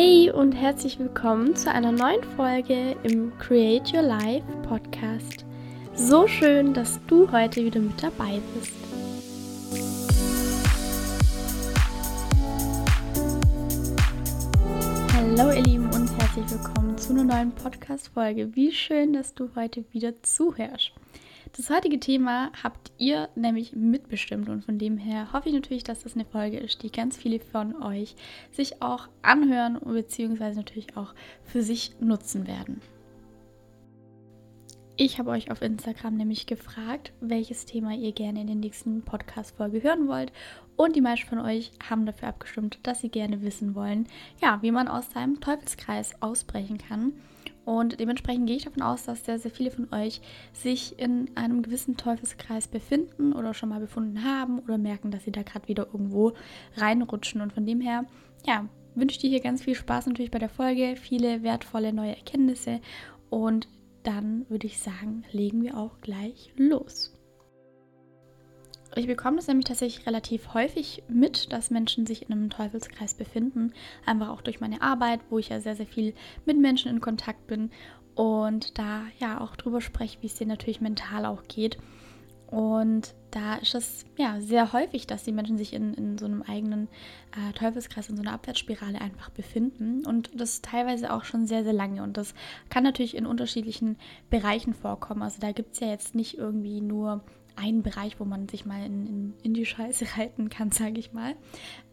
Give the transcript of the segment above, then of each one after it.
Hey und herzlich willkommen zu einer neuen Folge im Create Your Life Podcast. So schön, dass du heute wieder mit dabei bist. Hallo ihr Lieben und herzlich willkommen zu einer neuen Podcast-Folge. Wie schön, dass du heute wieder zuhörst. Das heutige Thema habt ihr nämlich mitbestimmt und von dem her hoffe ich natürlich, dass das eine Folge ist, die ganz viele von euch sich auch anhören bzw. natürlich auch für sich nutzen werden. Ich habe euch auf Instagram nämlich gefragt, welches Thema ihr gerne in der nächsten Podcast-Folge hören wollt. Und die meisten von euch haben dafür abgestimmt, dass sie gerne wissen wollen, ja, wie man aus seinem Teufelskreis ausbrechen kann. Und dementsprechend gehe ich davon aus, dass sehr, sehr viele von euch sich in einem gewissen Teufelskreis befinden oder schon mal befunden haben oder merken, dass sie da gerade wieder irgendwo reinrutschen. Und von dem her, ja, wünsche ich dir hier ganz viel Spaß natürlich bei der Folge, viele wertvolle neue Erkenntnisse und dann würde ich sagen, legen wir auch gleich los. Ich bekomme das nämlich tatsächlich relativ häufig mit, dass Menschen sich in einem Teufelskreis befinden. Einfach auch durch meine Arbeit, wo ich ja sehr, sehr viel mit Menschen in Kontakt bin und da ja auch drüber spreche, wie es denen natürlich mental auch geht. Und da ist es ja sehr häufig, dass die Menschen sich in, in so einem eigenen äh, Teufelskreis, in so einer Abwärtsspirale einfach befinden. Und das teilweise auch schon sehr, sehr lange. Und das kann natürlich in unterschiedlichen Bereichen vorkommen. Also da gibt es ja jetzt nicht irgendwie nur einen Bereich, wo man sich mal in, in, in die Scheiße reiten kann, sage ich mal.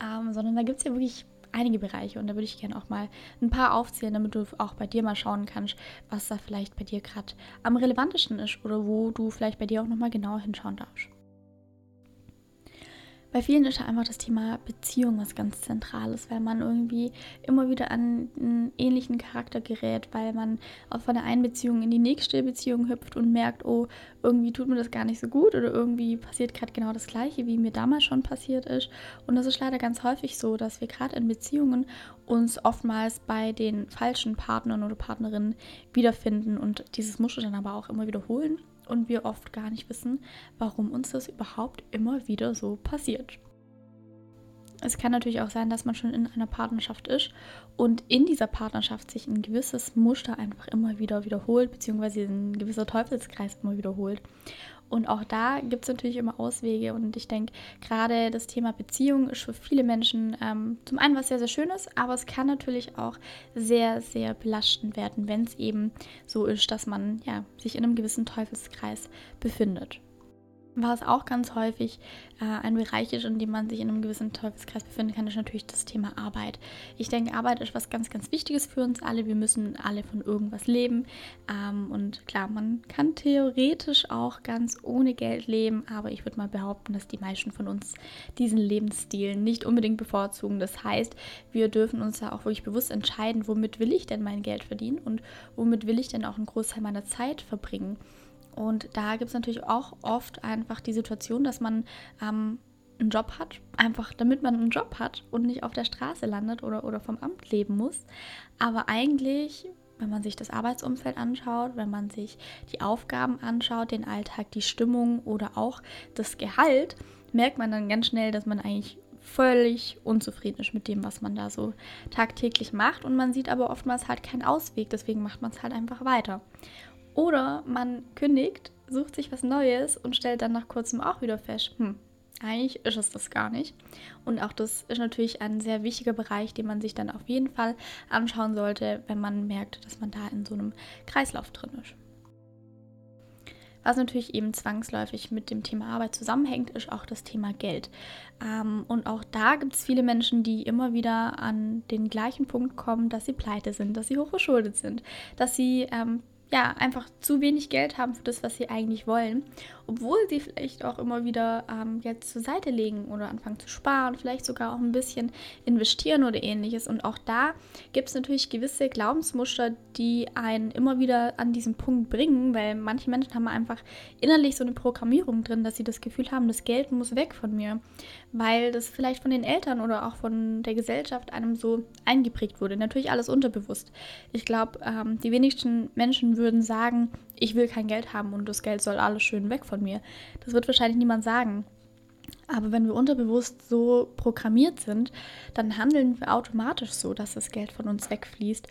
Ähm, sondern da gibt es ja wirklich einige Bereiche und da würde ich gerne auch mal ein paar aufzählen, damit du auch bei dir mal schauen kannst, was da vielleicht bei dir gerade am relevantesten ist oder wo du vielleicht bei dir auch nochmal genauer hinschauen darfst. Bei vielen ist ja einfach das Thema Beziehung was ganz Zentrales, weil man irgendwie immer wieder an einen ähnlichen Charakter gerät, weil man auch von der einen Beziehung in die nächste Beziehung hüpft und merkt, oh, irgendwie tut mir das gar nicht so gut oder irgendwie passiert gerade genau das Gleiche, wie mir damals schon passiert ist. Und das ist leider ganz häufig so, dass wir gerade in Beziehungen uns oftmals bei den falschen Partnern oder Partnerinnen wiederfinden und dieses Muster dann aber auch immer wiederholen und wir oft gar nicht wissen, warum uns das überhaupt immer wieder so passiert. Es kann natürlich auch sein, dass man schon in einer Partnerschaft ist und in dieser Partnerschaft sich ein gewisses Muster einfach immer wieder wiederholt, beziehungsweise ein gewisser Teufelskreis immer wiederholt. Und auch da gibt es natürlich immer Auswege. Und ich denke, gerade das Thema Beziehung ist für viele Menschen ähm, zum einen was sehr, sehr Schönes, aber es kann natürlich auch sehr, sehr belastend werden, wenn es eben so ist, dass man ja, sich in einem gewissen Teufelskreis befindet was auch ganz häufig äh, ein Bereich ist, in dem man sich in einem gewissen Teufelskreis befinden kann, ist natürlich das Thema Arbeit. Ich denke, Arbeit ist was ganz, ganz Wichtiges für uns alle. Wir müssen alle von irgendwas leben. Ähm, und klar, man kann theoretisch auch ganz ohne Geld leben, aber ich würde mal behaupten, dass die meisten von uns diesen Lebensstil nicht unbedingt bevorzugen. Das heißt, wir dürfen uns da auch wirklich bewusst entscheiden, womit will ich denn mein Geld verdienen und womit will ich denn auch einen Großteil meiner Zeit verbringen. Und da gibt es natürlich auch oft einfach die Situation, dass man ähm, einen Job hat, einfach damit man einen Job hat und nicht auf der Straße landet oder, oder vom Amt leben muss. Aber eigentlich, wenn man sich das Arbeitsumfeld anschaut, wenn man sich die Aufgaben anschaut, den Alltag, die Stimmung oder auch das Gehalt, merkt man dann ganz schnell, dass man eigentlich völlig unzufrieden ist mit dem, was man da so tagtäglich macht. Und man sieht aber oftmals halt keinen Ausweg, deswegen macht man es halt einfach weiter. Oder man kündigt, sucht sich was Neues und stellt dann nach kurzem auch wieder fest, hm, eigentlich ist es das gar nicht. Und auch das ist natürlich ein sehr wichtiger Bereich, den man sich dann auf jeden Fall anschauen sollte, wenn man merkt, dass man da in so einem Kreislauf drin ist. Was natürlich eben zwangsläufig mit dem Thema Arbeit zusammenhängt, ist auch das Thema Geld. Ähm, und auch da gibt es viele Menschen, die immer wieder an den gleichen Punkt kommen, dass sie pleite sind, dass sie hochverschuldet sind, dass sie ähm, ja, einfach zu wenig Geld haben für das, was sie eigentlich wollen. Obwohl sie vielleicht auch immer wieder ähm, jetzt zur Seite legen oder anfangen zu sparen, vielleicht sogar auch ein bisschen investieren oder ähnliches. Und auch da gibt es natürlich gewisse Glaubensmuster, die einen immer wieder an diesen Punkt bringen, weil manche Menschen haben einfach innerlich so eine Programmierung drin, dass sie das Gefühl haben, das Geld muss weg von mir, weil das vielleicht von den Eltern oder auch von der Gesellschaft einem so eingeprägt wurde. Natürlich alles unterbewusst. Ich glaube, ähm, die wenigsten Menschen würden sagen, ich will kein Geld haben und das Geld soll alles schön weg von mir. Das wird wahrscheinlich niemand sagen. Aber wenn wir unterbewusst so programmiert sind, dann handeln wir automatisch so, dass das Geld von uns wegfließt,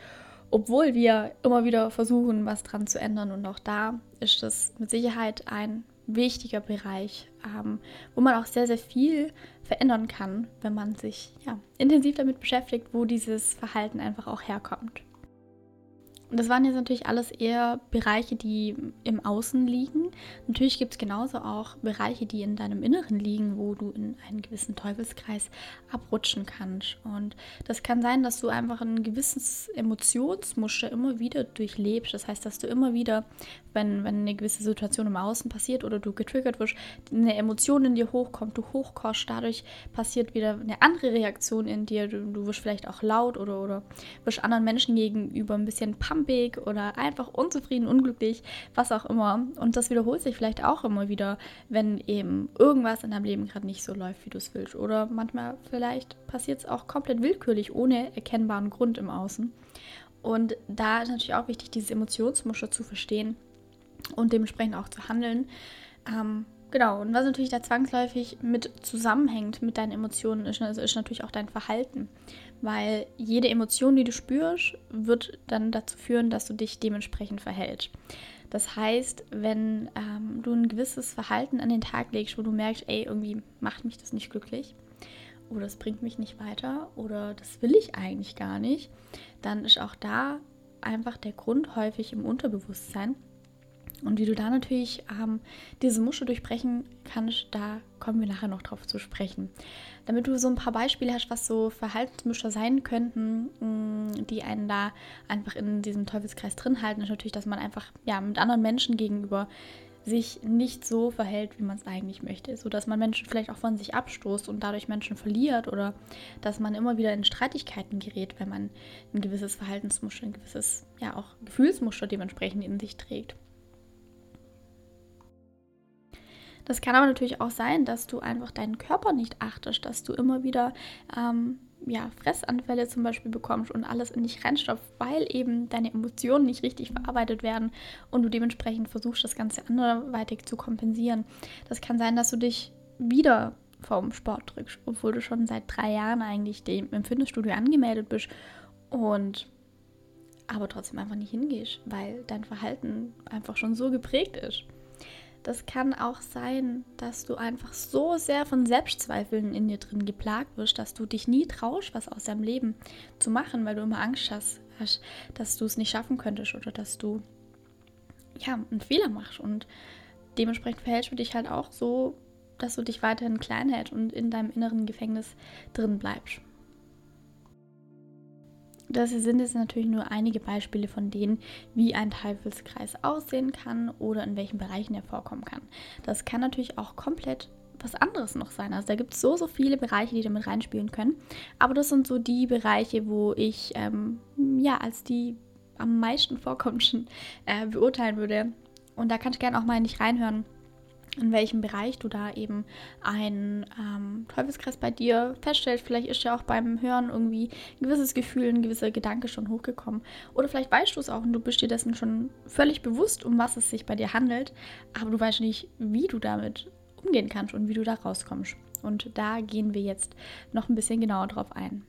obwohl wir immer wieder versuchen, was dran zu ändern. Und auch da ist das mit Sicherheit ein wichtiger Bereich, ähm, wo man auch sehr, sehr viel verändern kann, wenn man sich ja, intensiv damit beschäftigt, wo dieses Verhalten einfach auch herkommt. Und das waren jetzt natürlich alles eher Bereiche, die im Außen liegen. Natürlich gibt es genauso auch Bereiche, die in deinem Inneren liegen, wo du in einen gewissen Teufelskreis abrutschen kannst. Und das kann sein, dass du einfach ein gewisses Emotionsmuster immer wieder durchlebst. Das heißt, dass du immer wieder, wenn, wenn eine gewisse Situation im Außen passiert oder du getriggert wirst, eine Emotion in dir hochkommt, du hochkochst, dadurch passiert wieder eine andere Reaktion in dir. Du, du wirst vielleicht auch laut oder, oder wirst anderen Menschen gegenüber ein bisschen pump pampig oder einfach unzufrieden, unglücklich, was auch immer. Und das wiederholt sich vielleicht auch immer wieder, wenn eben irgendwas in deinem Leben gerade nicht so läuft, wie du es willst. Oder manchmal vielleicht passiert es auch komplett willkürlich, ohne erkennbaren Grund im Außen. Und da ist natürlich auch wichtig, dieses Emotionsmuster zu verstehen und dementsprechend auch zu handeln. Ähm, Genau, und was natürlich da zwangsläufig mit zusammenhängt mit deinen Emotionen, ist, ist natürlich auch dein Verhalten. Weil jede Emotion, die du spürst, wird dann dazu führen, dass du dich dementsprechend verhältst. Das heißt, wenn ähm, du ein gewisses Verhalten an den Tag legst, wo du merkst, ey, irgendwie macht mich das nicht glücklich oder es bringt mich nicht weiter oder das will ich eigentlich gar nicht, dann ist auch da einfach der Grund häufig im Unterbewusstsein und wie du da natürlich ähm, diese Muschel durchbrechen kannst, da kommen wir nachher noch drauf zu sprechen. Damit du so ein paar Beispiele hast, was so Verhaltensmuster sein könnten, mm, die einen da einfach in diesem Teufelskreis drin halten, ist natürlich, dass man einfach ja, mit anderen Menschen gegenüber sich nicht so verhält, wie man es eigentlich möchte. So dass man Menschen vielleicht auch von sich abstoßt und dadurch Menschen verliert oder dass man immer wieder in Streitigkeiten gerät, wenn man ein gewisses Verhaltensmuster, ein gewisses, ja auch Gefühlsmuster dementsprechend in sich trägt. Das kann aber natürlich auch sein, dass du einfach deinen Körper nicht achtest, dass du immer wieder ähm, ja, Fressanfälle zum Beispiel bekommst und alles in dich reinstopft, weil eben deine Emotionen nicht richtig verarbeitet werden und du dementsprechend versuchst, das Ganze anderweitig zu kompensieren. Das kann sein, dass du dich wieder vom Sport drückst, obwohl du schon seit drei Jahren eigentlich dem, im Fitnessstudio angemeldet bist und aber trotzdem einfach nicht hingehst, weil dein Verhalten einfach schon so geprägt ist. Das kann auch sein, dass du einfach so sehr von Selbstzweifeln in dir drin geplagt wirst, dass du dich nie traust, was aus deinem Leben zu machen, weil du immer Angst hast, dass du es nicht schaffen könntest oder dass du ja einen Fehler machst. Und dementsprechend verhältst du dich halt auch so, dass du dich weiterhin klein hältst und in deinem inneren Gefängnis drin bleibst. Das sind jetzt natürlich nur einige Beispiele von denen, wie ein Teufelskreis aussehen kann oder in welchen Bereichen er vorkommen kann. Das kann natürlich auch komplett was anderes noch sein. Also da gibt es so, so viele Bereiche, die damit reinspielen können. Aber das sind so die Bereiche, wo ich ähm, ja als die am meisten vorkommenden äh, beurteilen würde. Und da kannst du gerne auch mal nicht reinhören, in welchem Bereich du da eben einen ähm, Teufelskreis bei dir feststellst. Vielleicht ist ja auch beim Hören irgendwie ein gewisses Gefühl, ein gewisser Gedanke schon hochgekommen. Oder vielleicht weißt du es auch und du bist dir dessen schon völlig bewusst, um was es sich bei dir handelt, aber du weißt nicht, wie du damit umgehen kannst und wie du da rauskommst. Und da gehen wir jetzt noch ein bisschen genauer drauf ein.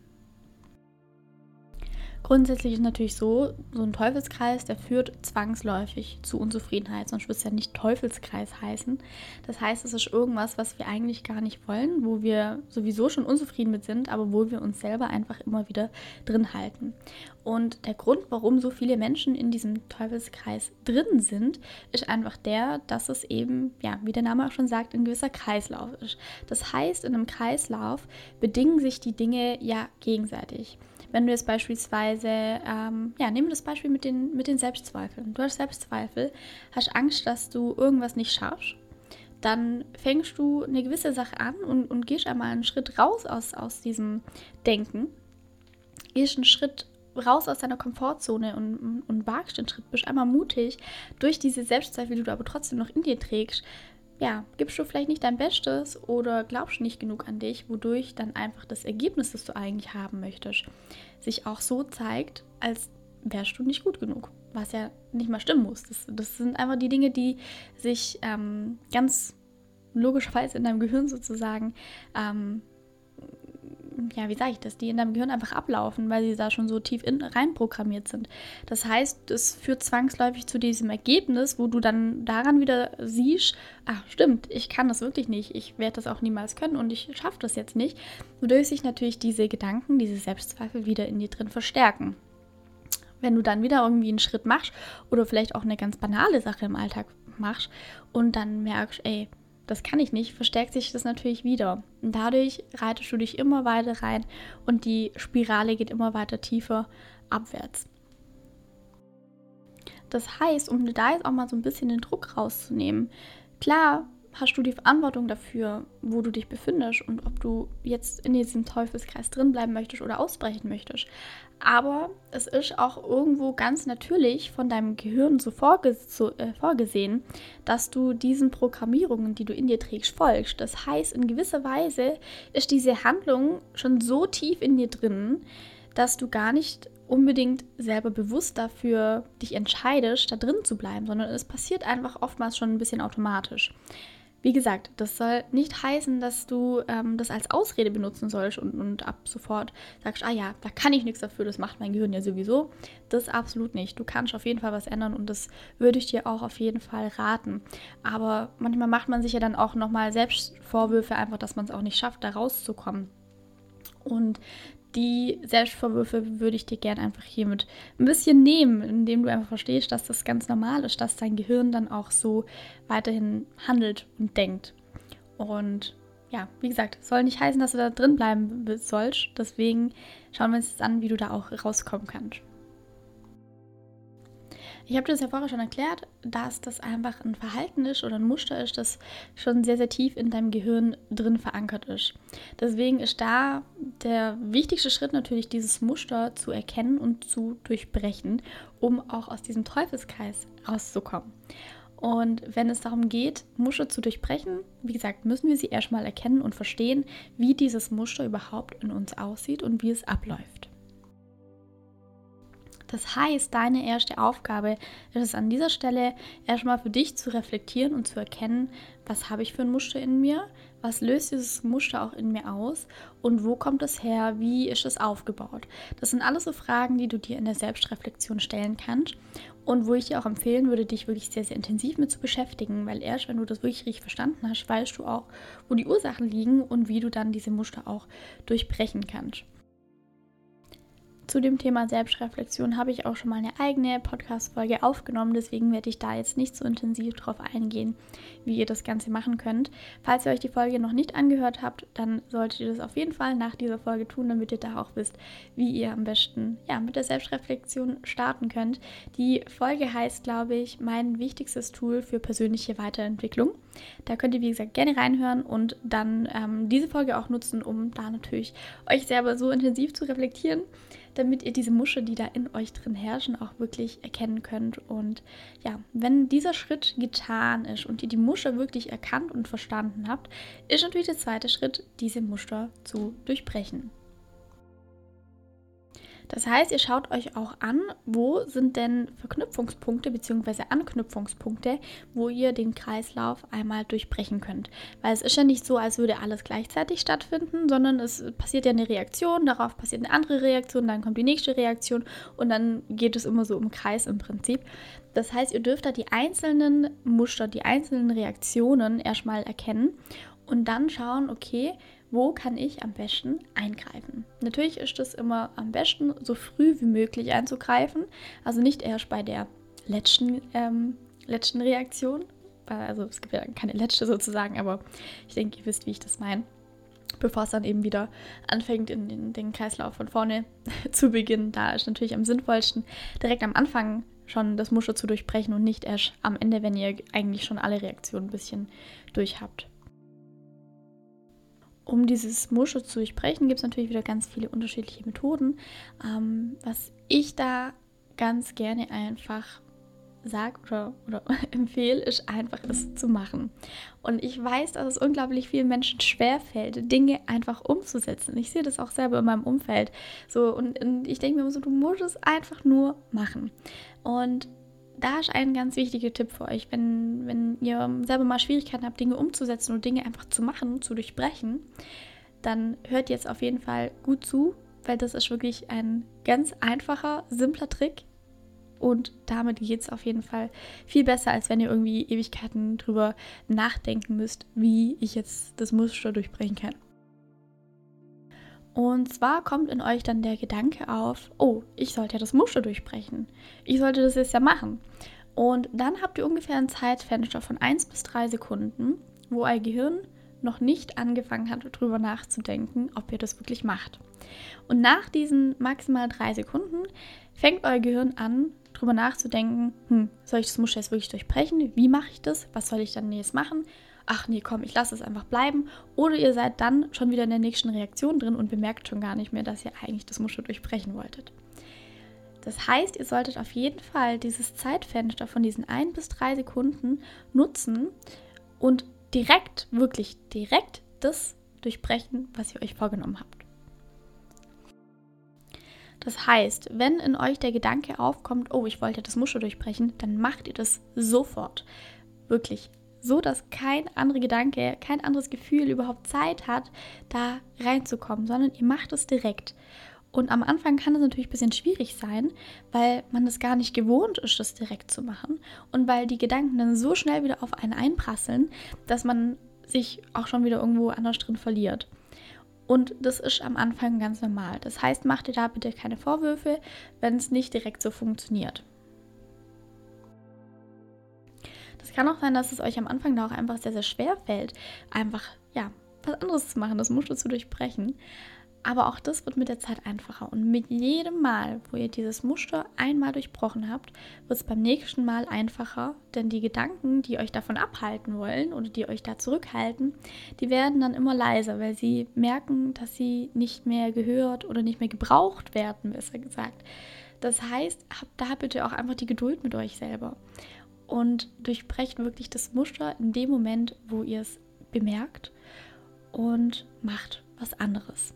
Grundsätzlich ist natürlich so, so ein Teufelskreis, der führt zwangsläufig zu Unzufriedenheit, sonst würde es ja nicht Teufelskreis heißen. Das heißt, es ist irgendwas, was wir eigentlich gar nicht wollen, wo wir sowieso schon unzufrieden mit sind, aber wo wir uns selber einfach immer wieder drin halten. Und der Grund, warum so viele Menschen in diesem Teufelskreis drin sind, ist einfach der, dass es eben, ja, wie der Name auch schon sagt, ein gewisser Kreislauf ist. Das heißt, in einem Kreislauf bedingen sich die Dinge ja gegenseitig. Wenn du jetzt beispielsweise, ähm, ja, nehmen wir das Beispiel mit den, mit den Selbstzweifeln. Du hast Selbstzweifel, hast Angst, dass du irgendwas nicht schaffst, dann fängst du eine gewisse Sache an und, und gehst einmal einen Schritt raus aus, aus diesem Denken, gehst einen Schritt raus aus deiner Komfortzone und, und, wagst den Schritt, bist einmal mutig durch diese Selbstzweifel, die du aber trotzdem noch in dir trägst, ja, gibst du vielleicht nicht dein Bestes oder glaubst nicht genug an dich, wodurch dann einfach das Ergebnis, das du eigentlich haben möchtest, sich auch so zeigt, als wärst du nicht gut genug. Was ja nicht mal stimmen muss. Das, das sind einfach die Dinge, die sich ähm, ganz logischerweise in deinem Gehirn sozusagen ähm, ja, wie sage ich das, die in deinem Gehirn einfach ablaufen, weil sie da schon so tief in, rein programmiert sind. Das heißt, es führt zwangsläufig zu diesem Ergebnis, wo du dann daran wieder siehst, ach stimmt, ich kann das wirklich nicht, ich werde das auch niemals können und ich schaffe das jetzt nicht, wodurch sich natürlich diese Gedanken, diese Selbstzweifel wieder in dir drin verstärken. Wenn du dann wieder irgendwie einen Schritt machst oder vielleicht auch eine ganz banale Sache im Alltag machst und dann merkst, ey, das kann ich nicht, verstärkt sich das natürlich wieder. Und dadurch reitest du dich immer weiter rein und die Spirale geht immer weiter tiefer abwärts. Das heißt, um da jetzt auch mal so ein bisschen den Druck rauszunehmen, klar hast du die Verantwortung dafür, wo du dich befindest und ob du jetzt in diesem Teufelskreis drin bleiben möchtest oder ausbrechen möchtest. Aber es ist auch irgendwo ganz natürlich von deinem Gehirn so vorges äh, vorgesehen, dass du diesen Programmierungen, die du in dir trägst, folgst. Das heißt, in gewisser Weise ist diese Handlung schon so tief in dir drin, dass du gar nicht unbedingt selber bewusst dafür dich entscheidest, da drin zu bleiben, sondern es passiert einfach oftmals schon ein bisschen automatisch. Wie gesagt, das soll nicht heißen, dass du ähm, das als Ausrede benutzen sollst und, und ab sofort sagst, ah ja, da kann ich nichts dafür, das macht mein Gehirn ja sowieso. Das absolut nicht. Du kannst auf jeden Fall was ändern und das würde ich dir auch auf jeden Fall raten. Aber manchmal macht man sich ja dann auch nochmal selbst Vorwürfe, einfach, dass man es auch nicht schafft, da rauszukommen. Und die Selbstvorwürfe würde ich dir gerne einfach hiermit ein bisschen nehmen, indem du einfach verstehst, dass das ganz normal ist, dass dein Gehirn dann auch so weiterhin handelt und denkt. Und ja, wie gesagt, soll nicht heißen, dass du da drin bleiben sollst. Deswegen schauen wir uns jetzt an, wie du da auch rauskommen kannst. Ich habe das ja vorher schon erklärt, dass das einfach ein Verhalten ist oder ein Muster ist, das schon sehr, sehr tief in deinem Gehirn drin verankert ist. Deswegen ist da der wichtigste Schritt natürlich, dieses Muster zu erkennen und zu durchbrechen, um auch aus diesem Teufelskreis rauszukommen. Und wenn es darum geht, Muster zu durchbrechen, wie gesagt, müssen wir sie erstmal erkennen und verstehen, wie dieses Muster überhaupt in uns aussieht und wie es abläuft. Das heißt, deine erste Aufgabe ist es an dieser Stelle erstmal für dich zu reflektieren und zu erkennen, was habe ich für ein Muster in mir, was löst dieses Muster auch in mir aus und wo kommt es her, wie ist es aufgebaut. Das sind alles so Fragen, die du dir in der Selbstreflexion stellen kannst und wo ich dir auch empfehlen würde, dich wirklich sehr, sehr intensiv mit zu beschäftigen, weil erst wenn du das wirklich richtig verstanden hast, weißt du auch, wo die Ursachen liegen und wie du dann diese Muster auch durchbrechen kannst. Zu dem Thema Selbstreflexion habe ich auch schon mal eine eigene Podcast-Folge aufgenommen, deswegen werde ich da jetzt nicht so intensiv drauf eingehen, wie ihr das Ganze machen könnt. Falls ihr euch die Folge noch nicht angehört habt, dann solltet ihr das auf jeden Fall nach dieser Folge tun, damit ihr da auch wisst, wie ihr am besten ja, mit der Selbstreflexion starten könnt. Die Folge heißt, glaube ich, mein wichtigstes Tool für persönliche Weiterentwicklung. Da könnt ihr, wie gesagt, gerne reinhören und dann ähm, diese Folge auch nutzen, um da natürlich euch selber so intensiv zu reflektieren damit ihr diese Muschel, die da in euch drin herrschen, auch wirklich erkennen könnt. Und ja, wenn dieser Schritt getan ist und ihr die Muschel wirklich erkannt und verstanden habt, ist natürlich der zweite Schritt, diese Muster zu durchbrechen. Das heißt, ihr schaut euch auch an, wo sind denn Verknüpfungspunkte bzw. Anknüpfungspunkte, wo ihr den Kreislauf einmal durchbrechen könnt. Weil es ist ja nicht so, als würde alles gleichzeitig stattfinden, sondern es passiert ja eine Reaktion, darauf passiert eine andere Reaktion, dann kommt die nächste Reaktion und dann geht es immer so im Kreis im Prinzip. Das heißt, ihr dürft da die einzelnen Muster, die einzelnen Reaktionen erstmal erkennen und dann schauen, okay, wo kann ich am besten eingreifen. Natürlich ist es immer am besten, so früh wie möglich einzugreifen, also nicht erst bei der letzten, ähm, letzten Reaktion. Also es gibt ja keine letzte sozusagen, aber ich denke, ihr wisst, wie ich das meine. Bevor es dann eben wieder anfängt, in den, den Kreislauf von vorne zu beginnen. Da ist natürlich am sinnvollsten, direkt am Anfang schon das Muster zu durchbrechen und nicht erst am Ende, wenn ihr eigentlich schon alle Reaktionen ein bisschen durch habt. Um dieses Muschel zu durchbrechen, gibt es natürlich wieder ganz viele unterschiedliche Methoden. Ähm, was ich da ganz gerne einfach sage oder, oder empfehle, ist einfach es zu machen. Und ich weiß, dass es unglaublich vielen Menschen schwerfällt, Dinge einfach umzusetzen. Ich sehe das auch selber in meinem Umfeld. So, und, und ich denke mir immer so, du musst es einfach nur machen. Und da ist ein ganz wichtiger Tipp für euch, wenn, wenn ihr selber mal Schwierigkeiten habt, Dinge umzusetzen und Dinge einfach zu machen, zu durchbrechen, dann hört jetzt auf jeden Fall gut zu, weil das ist wirklich ein ganz einfacher, simpler Trick. Und damit geht es auf jeden Fall viel besser, als wenn ihr irgendwie Ewigkeiten drüber nachdenken müsst, wie ich jetzt das Muster durchbrechen kann. Und zwar kommt in euch dann der Gedanke auf, oh, ich sollte ja das Muster durchbrechen. Ich sollte das jetzt ja machen. Und dann habt ihr ungefähr ein Zeitfenster von 1 bis 3 Sekunden, wo euer Gehirn noch nicht angefangen hat, darüber nachzudenken, ob ihr das wirklich macht. Und nach diesen maximal drei Sekunden fängt euer Gehirn an, darüber nachzudenken, hm, soll ich das Muster jetzt wirklich durchbrechen? Wie mache ich das? Was soll ich dann jetzt machen? Ach nee, komm, ich lasse es einfach bleiben. Oder ihr seid dann schon wieder in der nächsten Reaktion drin und bemerkt schon gar nicht mehr, dass ihr eigentlich das Muster durchbrechen wolltet. Das heißt, ihr solltet auf jeden Fall dieses Zeitfenster von diesen ein bis drei Sekunden nutzen und direkt, wirklich direkt das durchbrechen, was ihr euch vorgenommen habt. Das heißt, wenn in euch der Gedanke aufkommt, oh, ich wollte das Muschel durchbrechen, dann macht ihr das sofort. Wirklich. So, dass kein anderer Gedanke, kein anderes Gefühl überhaupt Zeit hat, da reinzukommen, sondern ihr macht es direkt. Und am Anfang kann es natürlich ein bisschen schwierig sein, weil man es gar nicht gewohnt ist, das direkt zu machen. Und weil die Gedanken dann so schnell wieder auf einen einprasseln, dass man sich auch schon wieder irgendwo anders drin verliert. Und das ist am Anfang ganz normal. Das heißt, macht ihr da bitte keine Vorwürfe, wenn es nicht direkt so funktioniert. Das kann auch sein, dass es euch am Anfang da auch einfach sehr, sehr schwer fällt, einfach, ja, was anderes zu machen, das Muster zu durchbrechen. Aber auch das wird mit der Zeit einfacher. Und mit jedem Mal, wo ihr dieses Muster einmal durchbrochen habt, wird es beim nächsten Mal einfacher. Denn die Gedanken, die euch davon abhalten wollen oder die euch da zurückhalten, die werden dann immer leiser, weil sie merken, dass sie nicht mehr gehört oder nicht mehr gebraucht werden, besser gesagt. Das heißt, habt da bitte auch einfach die Geduld mit euch selber. Und durchbrecht wirklich das Muster in dem Moment, wo ihr es bemerkt und macht was anderes.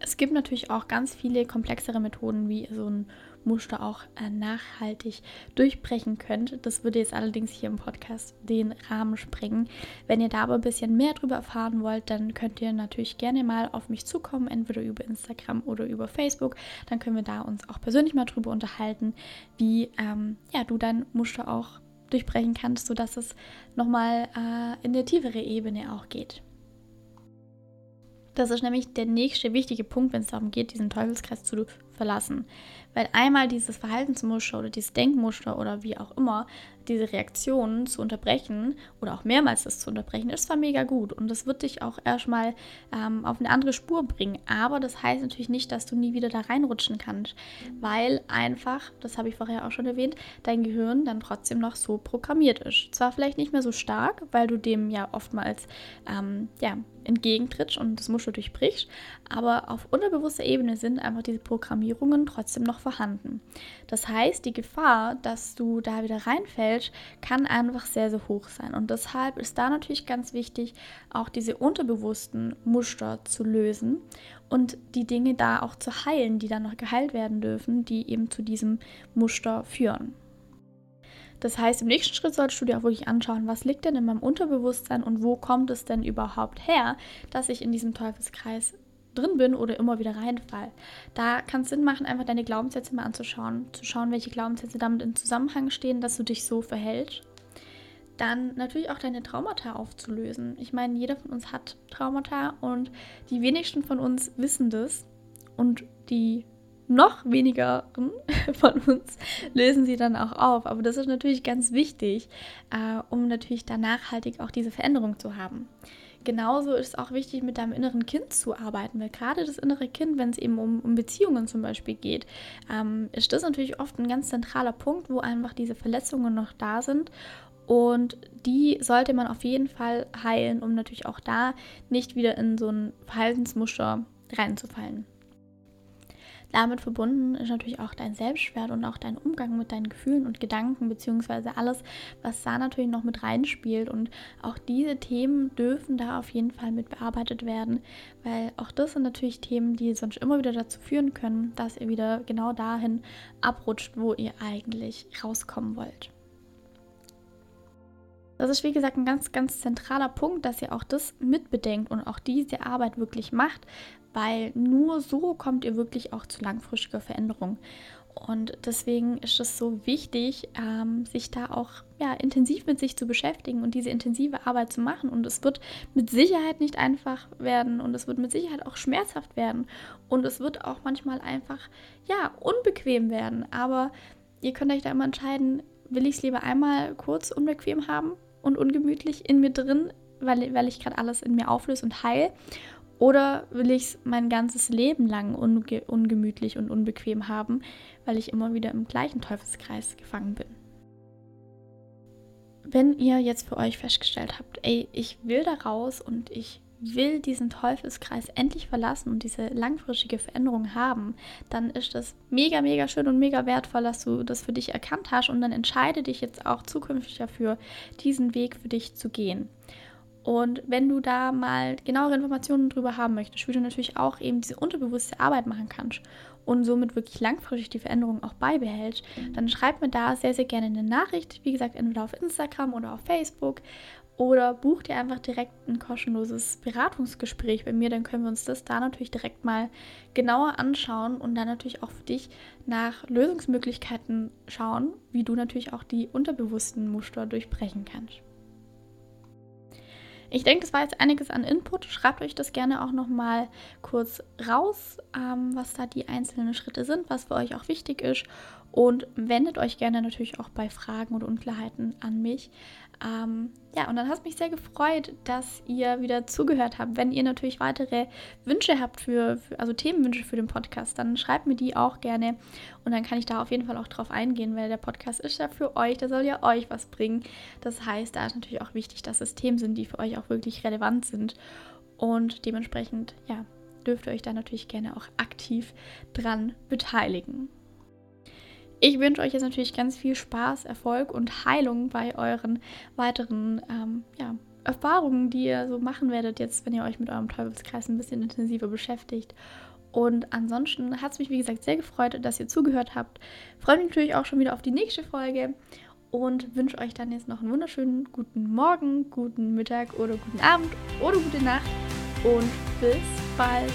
Es gibt natürlich auch ganz viele komplexere Methoden, wie so ein Muster auch äh, nachhaltig durchbrechen könnt. Das würde jetzt allerdings hier im Podcast den Rahmen sprengen. Wenn ihr da aber ein bisschen mehr darüber erfahren wollt, dann könnt ihr natürlich gerne mal auf mich zukommen, entweder über Instagram oder über Facebook. Dann können wir da uns auch persönlich mal drüber unterhalten, wie ähm, ja, du dein Muster auch durchbrechen kannst, sodass es nochmal äh, in der tiefere Ebene auch geht. Das ist nämlich der nächste wichtige Punkt, wenn es darum geht, diesen Teufelskreis zu verlassen. Weil einmal dieses Verhaltensmuster oder dieses Denkmuster oder wie auch immer diese Reaktionen zu unterbrechen oder auch mehrmals das zu unterbrechen, ist zwar mega gut und das wird dich auch erstmal ähm, auf eine andere Spur bringen. Aber das heißt natürlich nicht, dass du nie wieder da reinrutschen kannst, weil einfach, das habe ich vorher auch schon erwähnt, dein Gehirn dann trotzdem noch so programmiert ist. Zwar vielleicht nicht mehr so stark, weil du dem ja oftmals ähm, ja, entgegentrittst und das Muschel durchbrichst, aber auf unterbewusster Ebene sind einfach diese Programmierungen trotzdem noch vorhanden. Das heißt, die Gefahr, dass du da wieder reinfällst, falsch, kann einfach sehr, sehr hoch sein. Und deshalb ist da natürlich ganz wichtig, auch diese unterbewussten Muster zu lösen und die Dinge da auch zu heilen, die dann noch geheilt werden dürfen, die eben zu diesem Muster führen. Das heißt, im nächsten Schritt solltest du dir auch wirklich anschauen, was liegt denn in meinem Unterbewusstsein und wo kommt es denn überhaupt her, dass ich in diesem Teufelskreis drin bin oder immer wieder reinfall. Da kann es Sinn machen, einfach deine Glaubenssätze mal anzuschauen, zu schauen, welche Glaubenssätze damit in Zusammenhang stehen, dass du dich so verhältst. Dann natürlich auch deine Traumata aufzulösen. Ich meine, jeder von uns hat Traumata und die wenigsten von uns wissen das und die noch weniger von uns lösen sie dann auch auf. Aber das ist natürlich ganz wichtig, äh, um natürlich da nachhaltig auch diese Veränderung zu haben genauso ist es auch wichtig, mit deinem inneren Kind zu arbeiten, weil gerade das innere Kind, wenn es eben um, um, Beziehungen zum Beispiel geht, ähm, ist das natürlich oft ein ganz zentraler Punkt, wo einfach diese Verletzungen noch da sind. Und die sollte man auf jeden Fall heilen, um natürlich auch da nicht wieder in so ein Verhaltensmuster reinzufallen. Damit verbunden ist natürlich auch dein Selbstwert und auch dein Umgang mit deinen Gefühlen und Gedanken, beziehungsweise alles, was da natürlich noch mit reinspielt. Und auch diese Themen dürfen da auf jeden Fall mit bearbeitet werden, weil auch das sind natürlich Themen, die sonst immer wieder dazu führen können, dass ihr wieder genau dahin abrutscht, wo ihr eigentlich rauskommen wollt. Das ist wie gesagt ein ganz, ganz zentraler Punkt, dass ihr auch das mitbedenkt und auch diese Arbeit wirklich macht, weil nur so kommt ihr wirklich auch zu langfristiger Veränderung. Und deswegen ist es so wichtig, ähm, sich da auch ja, intensiv mit sich zu beschäftigen und diese intensive Arbeit zu machen. Und es wird mit Sicherheit nicht einfach werden und es wird mit Sicherheit auch schmerzhaft werden. Und es wird auch manchmal einfach, ja, unbequem werden. Aber ihr könnt euch da immer entscheiden, will ich es lieber einmal kurz unbequem haben und ungemütlich in mir drin, weil, weil ich gerade alles in mir auflöse und heil? Oder will ich es mein ganzes Leben lang unge ungemütlich und unbequem haben, weil ich immer wieder im gleichen Teufelskreis gefangen bin? Wenn ihr jetzt für euch festgestellt habt, ey, ich will da raus und ich will diesen Teufelskreis endlich verlassen und diese langfristige Veränderung haben, dann ist das mega, mega schön und mega wertvoll, dass du das für dich erkannt hast und dann entscheide dich jetzt auch zukünftig dafür, diesen Weg für dich zu gehen. Und wenn du da mal genauere Informationen drüber haben möchtest, wie du natürlich auch eben diese unterbewusste Arbeit machen kannst und somit wirklich langfristig die Veränderung auch beibehältst, dann schreib mir da sehr, sehr gerne eine Nachricht. Wie gesagt, entweder auf Instagram oder auf Facebook. Oder buch dir einfach direkt ein kostenloses Beratungsgespräch bei mir, dann können wir uns das da natürlich direkt mal genauer anschauen und dann natürlich auch für dich nach Lösungsmöglichkeiten schauen, wie du natürlich auch die unterbewussten Muster durchbrechen kannst. Ich denke, das war jetzt einiges an Input. Schreibt euch das gerne auch nochmal kurz raus, ähm, was da die einzelnen Schritte sind, was für euch auch wichtig ist. Und wendet euch gerne natürlich auch bei Fragen oder Unklarheiten an mich. Ähm, ja, und dann hat es mich sehr gefreut, dass ihr wieder zugehört habt. Wenn ihr natürlich weitere Wünsche habt für, für, also Themenwünsche für den Podcast, dann schreibt mir die auch gerne und dann kann ich da auf jeden Fall auch drauf eingehen, weil der Podcast ist ja für euch, der soll ja euch was bringen. Das heißt, da ist natürlich auch wichtig, dass es Themen sind, die für euch auch wirklich relevant sind und dementsprechend, ja, dürft ihr euch da natürlich gerne auch aktiv dran beteiligen. Ich wünsche euch jetzt natürlich ganz viel Spaß, Erfolg und Heilung bei euren weiteren ähm, ja, Erfahrungen, die ihr so machen werdet, jetzt, wenn ihr euch mit eurem Teufelskreis ein bisschen intensiver beschäftigt. Und ansonsten hat es mich, wie gesagt, sehr gefreut, dass ihr zugehört habt. Freue mich natürlich auch schon wieder auf die nächste Folge und wünsche euch dann jetzt noch einen wunderschönen guten Morgen, guten Mittag oder guten Abend oder gute Nacht und bis bald.